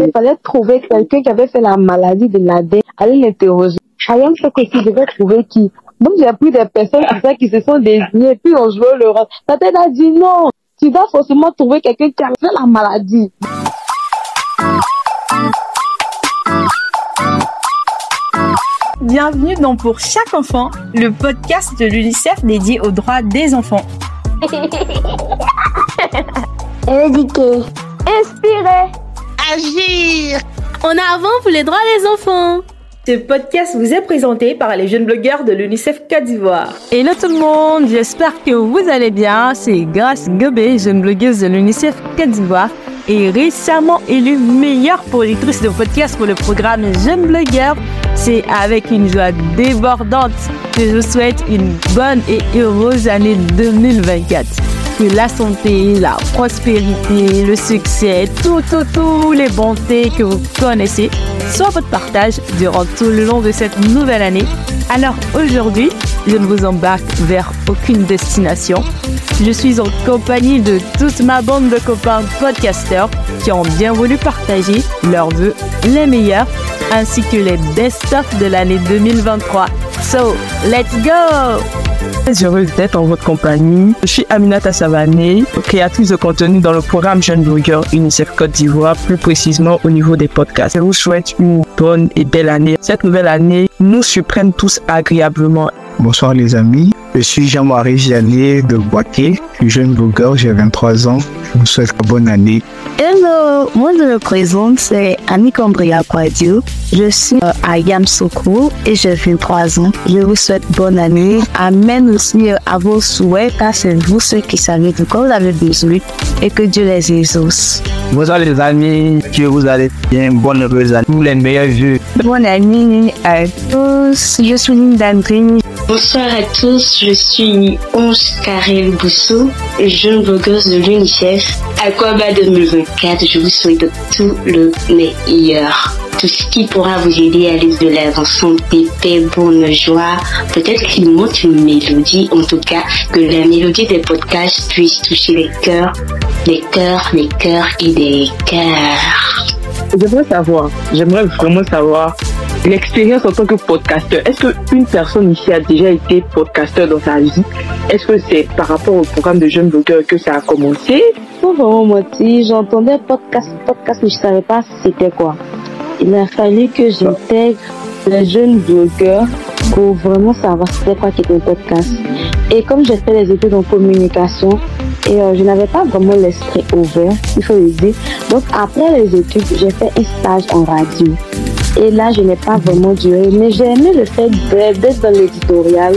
Il fallait trouver quelqu'un qui avait fait la maladie de l'ADN, aller l'interroger. Ayam sait que tu devais trouver qui? Donc j'ai pris des personnes comme ça qui se sont désignées, puis on jouait le rôle. Ta tête a dit non, tu dois forcément trouver quelqu'un qui a fait la maladie. Bienvenue dans Pour chaque enfant, le podcast de l'UNICEF dédié aux droits des enfants. Éduquer. Inspirer. Agir. En avant pour les droits des enfants. Ce podcast vous est présenté par les jeunes blogueurs de l'UNICEF Côte d'Ivoire. Hello tout le monde, j'espère que vous allez bien. C'est Grace Gobé, jeune blogueuse de l'UNICEF Côte d'Ivoire et récemment élue meilleure productrice de podcast pour le programme Jeune Blogueur. C'est avec une joie débordante que je souhaite une bonne et heureuse année 2024 que la santé, la prospérité, le succès, tout, tout, tout les bontés que vous connaissez soient votre partage durant tout le long de cette nouvelle année. Alors aujourd'hui, je ne vous embarque vers aucune destination. Je suis en compagnie de toute ma bande de copains podcasteurs qui ont bien voulu partager leurs vœux les meilleurs ainsi que les best-of de l'année 2023. So, let's go! Heureux d'être en votre compagnie. Je suis Aminata Savané, créatrice de contenu dans le programme Jeune Blogueur UNICEF Côte d'Ivoire, plus précisément au niveau des podcasts. Je vous souhaite une bonne et belle année. Cette nouvelle année nous surprenne tous agréablement. Bonsoir les amis, je suis Jean-Marie Giannet de Boaké, je suis jeune blogueur, j'ai 23 ans, je vous souhaite une bonne année. Hello, moi je me présente, c'est Annie Cambria Quadio. Je suis euh, à Yamsoko et j'ai 23 ans. Je vous souhaite bonne année. Amène aussi euh, à vos souhaits car c'est vous ceux qui savez de quoi vous avez besoin et que Dieu les exauce. Bonsoir les amis, que vous allez bien, bonne heureuse année, tous les meilleurs jeux. Bonne année à tous, je suis Linda André. Bonsoir à tous, je suis Onge Karel Boussou, jeune blogueuse de l'UNICEF. Aquaba 2024, je vous souhaite tout le meilleur. Tout ce qui pourra vous aider à aller de l'avant, santé, paix, bonne joie. Peut-être qu'il monte une mélodie, en tout cas, que la mélodie des podcasts puisse toucher les cœurs, les cœurs, les cœurs et des cœurs. J'aimerais savoir, j'aimerais vraiment savoir l'expérience en tant que podcasteur. Est-ce qu'une personne ici a déjà été podcasteur dans sa vie? Est-ce que c'est par rapport au programme de jeunes blogueurs que ça a commencé? Faut vraiment mentir, j'entendais podcast, podcast, mais je savais pas c'était quoi. Il a fallu que j'intègre les jeunes blogueurs pour vraiment savoir c'était quoi qui était un podcast. Et comme j'ai fait les études en communication, et euh, je n'avais pas vraiment l'esprit ouvert, il faut le dire. Donc après les études, j'ai fait un stage en radio. Et là, je n'ai pas vraiment duré, mais j'ai aimé le fait d'être dans l'éditorial,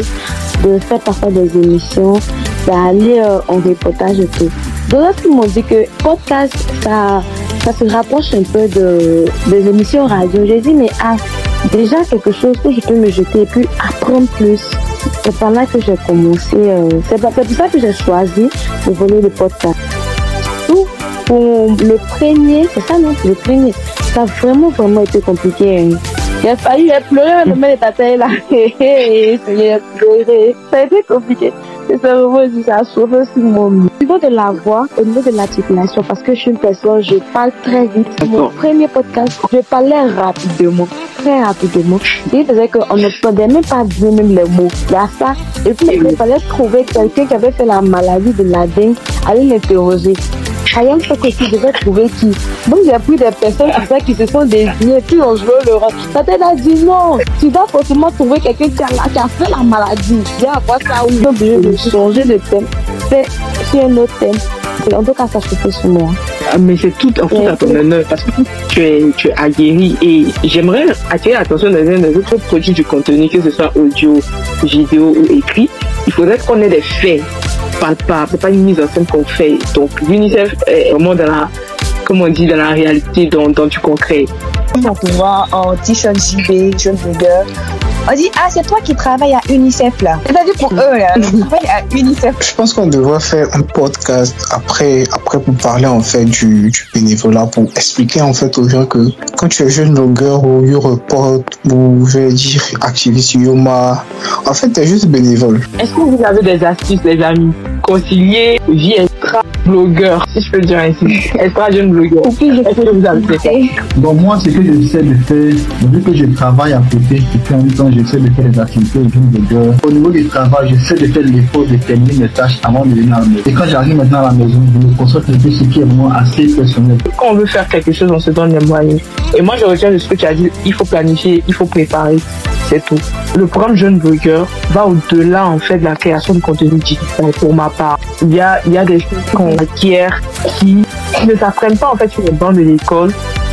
de faire parfois des émissions, d'aller euh, en reportage et tout. Ils m'ont dit que podcast, ça, ça se rapproche un peu de, des émissions radio. J'ai dit, mais ah, déjà quelque chose que je peux me jeter et puis apprendre plus. C'est par là que j'ai commencé. Euh, c'est pour ça que j'ai choisi de voler le podcast. Tout pour le premier, c'est ça non? Le premier, ça a vraiment, vraiment été compliqué. Il a fallu pleurer le ta taille là. pleurer. Ça a été compliqué. Et c'est vraiment ça a sauvé aussi mon Au niveau de la voix, au niveau de l'articulation, parce que je suis une personne, je parle très vite. Mon premier podcast, je parlais rapidement, très rapidement. Il faisait qu'on ne pouvait même pas dire même les mots. Il y a ça. Et puis, il fallait trouver quelqu'un qui avait fait la maladie de la dengue, aller l'interroger. Sait que tu devais trouver qui. Donc j'ai pris des personnes comme ça qui se sont désignées, puis on jouait le rôle. Ta tête a dit non, tu dois forcément trouver quelqu'un qui a, qui a fait la maladie. Viens après ça, oui, obligé de changer de thème. C'est un autre thème. En tout cas, ça se fait sur moi. Ah, Mais c'est tout en fait à ton honneur parce que tu es, tu es aguerri et j'aimerais attirer l'attention des uns des autres produits du contenu, que ce soit audio, vidéo ou écrit. Il faudrait qu'on ait des faits palpables, c'est pas une mise en scène qu'on fait. Donc l'UNICEF est vraiment dans la, comme on dit, dans la réalité, dans, dans du concret. Pour pouvoir en t-shirt JB, jeune blogueur, on dit ah c'est toi qui travailles à UNICEF là. C'est-à-dire pour eux là, qui travaillent à UNICEF. Je pense qu'on devrait faire un podcast après, après pour parler en fait du, du bénévolat, pour expliquer en fait aux gens que quand tu es jeune blogueur ou you report ou je vais dire activiste Yoma, en fait tu es juste bénévole. Est-ce que vous avez des astuces, les amis? Concilier vie extra blogueur, si je peux dire ainsi. Extra jeune blogueur. Est-ce que vous avez fait ça? Donc moi, ce que j'essaie de faire, vu que je travaille à côté, depuis un temps, j'essaie de faire des activités de jeune blogueur. Au niveau du travail, j'essaie de faire l'effort de terminer mes tâches avant de venir à la maison. Et quand j'arrive maintenant à la maison, je me concentre sur ce qui est vraiment assez personnel. Quand on veut faire quelque chose, on se donne les moyens. Et moi, je retiens de ce que tu as dit, il faut planifier, il faut préparer. Tout. Le programme Jeune Blogueur va au-delà en fait de la création de contenu digital pour ma part. Il y a, il y a des choses qu'on acquiert qui ne s'apprennent pas en fait sur les bancs de l'école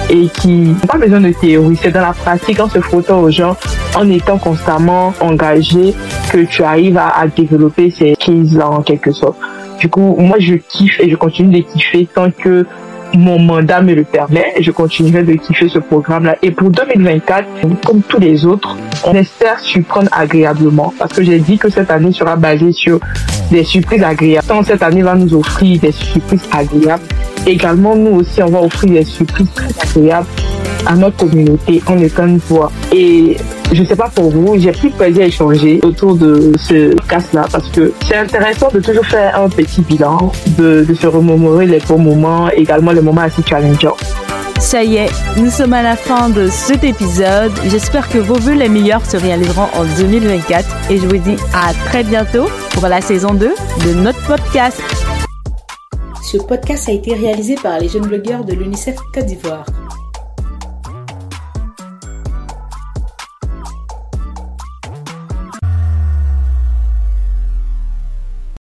et qui n'ont pas besoin de théorie. C'est dans la pratique, en se frottant aux gens, en étant constamment engagé, que tu arrives à, à développer ces skills-là en quelque sorte. Du coup, moi, je kiffe et je continue de kiffer tant que mon mandat me le permet, je continuerai de kiffer ce programme-là. Et pour 2024, comme tous les autres, on espère surprendre agréablement parce que j'ai dit que cette année sera basée sur des surprises agréables. Tant cette année va nous offrir des surprises agréables. Également, nous aussi, on va offrir des surprises très agréables à notre communauté en étant une voix. Et je sais pas pour vous, j'ai pris plaisir à échanger autour de ce podcast-là parce que c'est intéressant de toujours faire un petit bilan, de, de se remémorer les bons moments, également les moments assez challengeants. Ça y est, nous sommes à la fin de cet épisode. J'espère que vos vœux les meilleurs se réaliseront en 2024 et je vous dis à très bientôt pour la saison 2 de notre podcast. Ce podcast a été réalisé par les jeunes blogueurs de l'UNICEF Côte d'Ivoire.